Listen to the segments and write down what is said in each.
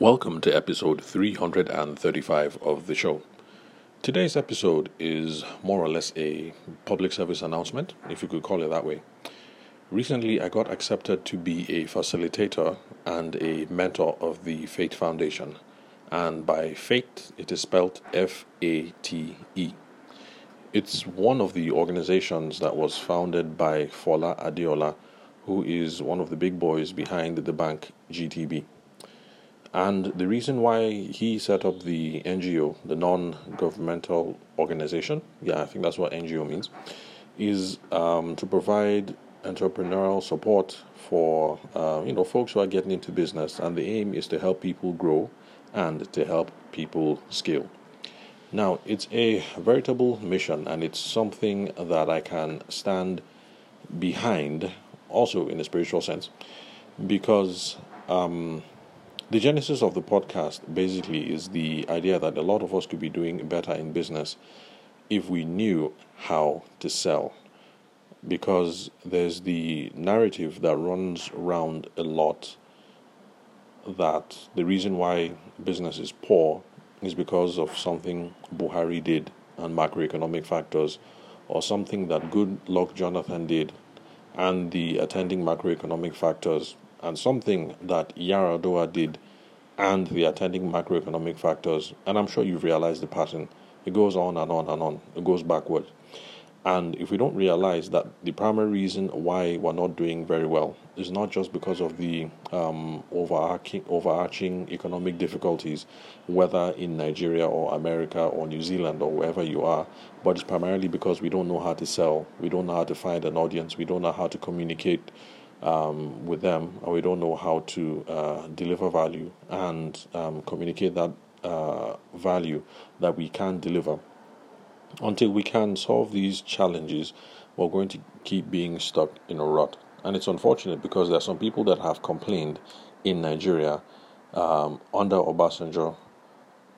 Welcome to episode 335 of the show. Today's episode is more or less a public service announcement, if you could call it that way. Recently, I got accepted to be a facilitator and a mentor of the Fate Foundation. And by Fate, it is spelled F A T E. It's one of the organizations that was founded by Fola Adeola, who is one of the big boys behind the bank GTB. And the reason why he set up the NGO, the non governmental organization, yeah, I think that's what NGO means, is um, to provide entrepreneurial support for uh, you know folks who are getting into business. And the aim is to help people grow and to help people scale. Now it's a veritable mission and it's something that i can stand behind also in a spiritual sense because um, the genesis of the podcast basically is the idea that a lot of us could be doing better in business if we knew how to sell. Because there's the narrative that runs around a lot that the reason why business is poor is because of something Buhari did and macroeconomic factors, or something that Goodluck Jonathan did and the attending macroeconomic factors and something that Yar'Adua did and the attending macroeconomic factors, and I'm sure you've realized the pattern. It goes on and on and on. It goes backward. And if we don't realize that the primary reason why we're not doing very well is not just because of the um, overarching, overarching economic difficulties, whether in Nigeria or America or New Zealand or wherever you are, but it's primarily because we don't know how to sell, we don't know how to find an audience, we don't know how to communicate um, with them, and we don't know how to uh, deliver value and um, communicate that uh, value that we can deliver. Until we can solve these challenges, we're going to keep being stuck in a rut. And it's unfortunate because there are some people that have complained in Nigeria um, under Obasanjo,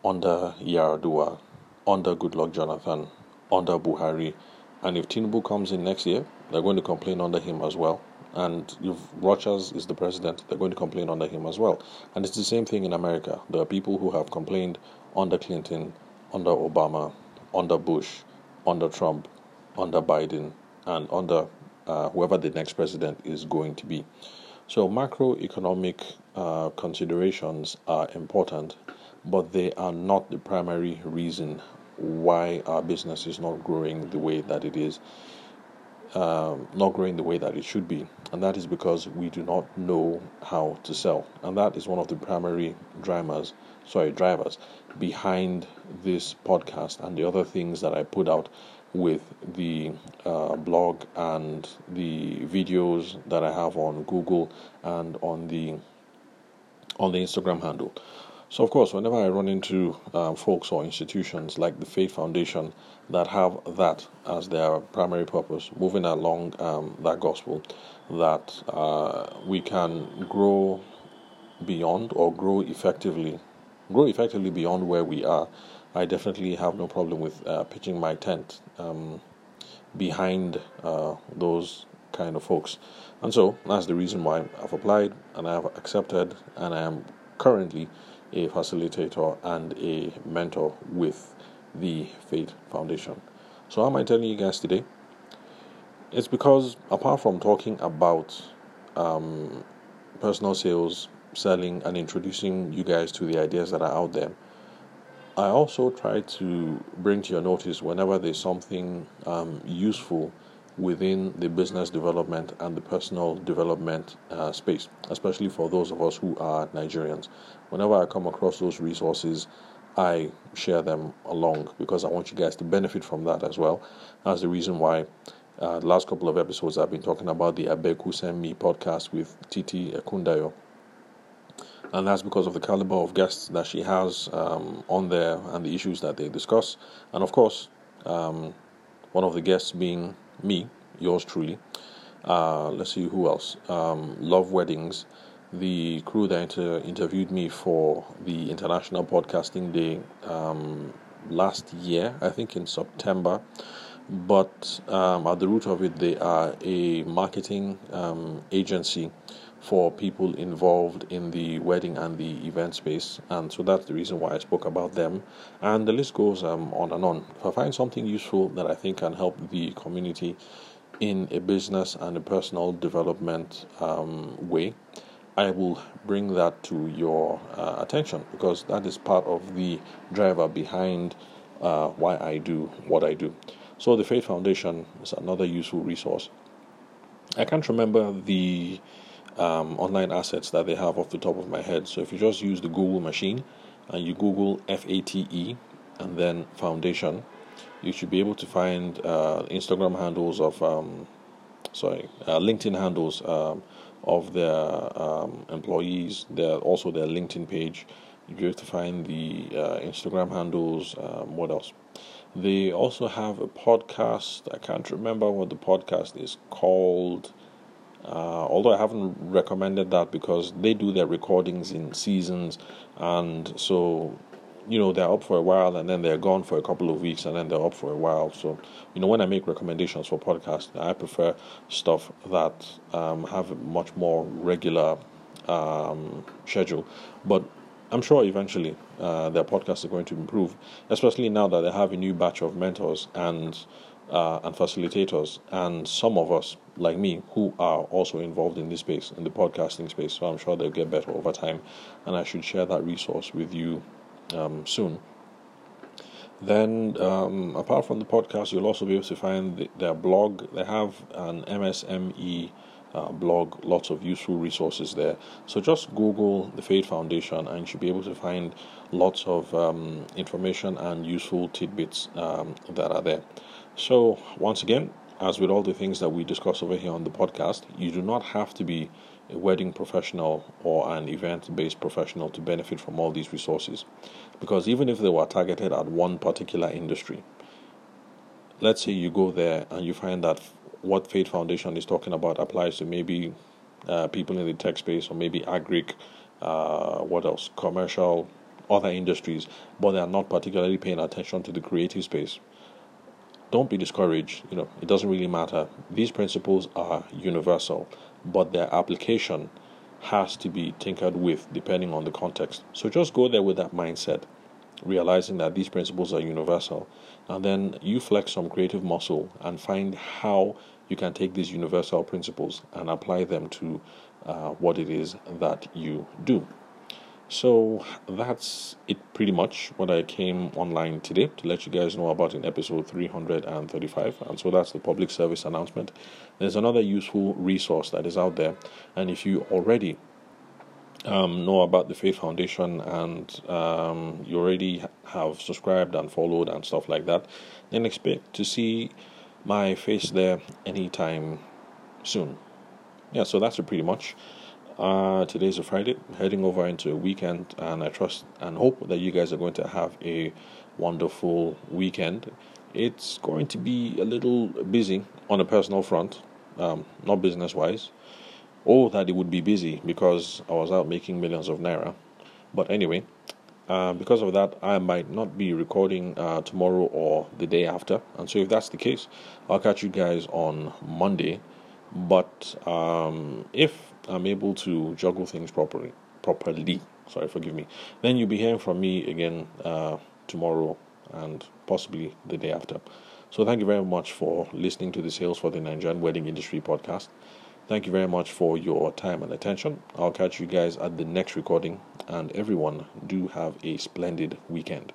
under Yar'Adua, under Goodluck Jonathan, under Buhari. And if Tinubu comes in next year, they're going to complain under him as well and if Rogers is the president, they're going to complain under him as well. And it's the same thing in America. There are people who have complained under Clinton, under Obama, under Bush, under Trump, under Biden, and under uh, whoever the next president is going to be. So, macroeconomic uh, considerations are important, but they are not the primary reason why our business is not growing the way that it is um, not growing the way that it should be, and that is because we do not know how to sell, and that is one of the primary drivers, sorry, drivers behind this podcast and the other things that I put out with the uh, blog and the videos that I have on Google and on the on the Instagram handle. So, of course, whenever I run into um, folks or institutions like the Fate Foundation that have that as their primary purpose, moving along um, that gospel, that uh, we can grow beyond or grow effectively, grow effectively beyond where we are, I definitely have no problem with uh, pitching my tent um, behind uh, those kind of folks. And so that's the reason why I've applied and I have accepted and I am currently a facilitator and a mentor with the Fate Foundation. So, how am I telling you guys today? It's because apart from talking about um, personal sales, selling, and introducing you guys to the ideas that are out there, I also try to bring to your notice whenever there's something um, useful within the business development and the personal development uh, space, especially for those of us who are Nigerians. Whenever I come across those resources, I share them along because I want you guys to benefit from that as well. That's the reason why uh, the last couple of episodes I've been talking about the Abeku Send Me podcast with Titi Ekundayo. And that's because of the caliber of guests that she has um, on there and the issues that they discuss. And of course, um, one of the guests being me, yours truly. Uh, let's see who else. Um, Love Weddings, the crew that inter- interviewed me for the International Podcasting Day um, last year, I think in September. But um, at the root of it, they are a marketing um, agency for people involved in the wedding and the event space. And so that's the reason why I spoke about them. And the list goes um, on and on. If I find something useful that I think can help the community in a business and a personal development um, way, I will bring that to your uh, attention because that is part of the driver behind uh, why I do what I do. So, the Fate Foundation is another useful resource. I can't remember the um, online assets that they have off the top of my head. So, if you just use the Google machine and you Google F A T E and then Foundation, you should be able to find uh, Instagram handles of, um, sorry, uh, LinkedIn handles um, of their um, employees. Their also their LinkedIn page. You'll be able to find the uh, Instagram handles. Um, what else? They also have a podcast. I can't remember what the podcast is called. Uh, although I haven't recommended that because they do their recordings in seasons, and so you know they're up for a while and then they're gone for a couple of weeks and then they're up for a while. So you know when i make recommendations for podcasts i prefer stuff that um, have a much more regular um, schedule. But i'm sure eventually uh, their podcasts are going to improve especially now that they have a new batch of mentors and uh, and facilitators and some of us like me who are also involved in this space in the podcasting space so i'm sure they'll get better over time and i should share that resource with you um, soon. Then, um, apart from the podcast, you'll also be able to find the, their blog. They have an MSME uh, blog, lots of useful resources there. So just Google the Fate Foundation and you should be able to find lots of um, information and useful tidbits um, that are there. So, once again, as with all the things that we discuss over here on the podcast, you do not have to be a wedding professional or an event based professional to benefit from all these resources. Because even if they were targeted at one particular industry, let's say you go there and you find that what Fate Foundation is talking about applies to maybe uh, people in the tech space or maybe agric, uh, what else, commercial, other industries, but they are not particularly paying attention to the creative space. Don't be discouraged. You know, it doesn't really matter. These principles are universal but their application has to be tinkered with depending on the context. So just go there with that mindset, realizing that these principles are universal, and then you flex some creative muscle and find how you can take these universal principles and apply them to uh, what it is that you do. So that's it pretty much what I came online today to let you guys know about in episode 335. And so that's the public service announcement. There's another useful resource that is out there. And if you already um, know about the Fate Foundation and um, you already have subscribed and followed and stuff like that, then expect to see my face there anytime soon. Yeah, so that's it pretty much. Uh, today's a Friday, heading over into a weekend, and I trust and hope that you guys are going to have a wonderful weekend. It's going to be a little busy on a personal front, um, not business wise. Oh, that it would be busy because I was out making millions of naira. But anyway, uh, because of that, I might not be recording uh, tomorrow or the day after. And so, if that's the case, I'll catch you guys on Monday. But um, if I'm able to juggle things properly. Properly, sorry, forgive me. Then you'll be hearing from me again uh, tomorrow and possibly the day after. So thank you very much for listening to the Sales for the Nigerian Wedding Industry podcast. Thank you very much for your time and attention. I'll catch you guys at the next recording, and everyone do have a splendid weekend.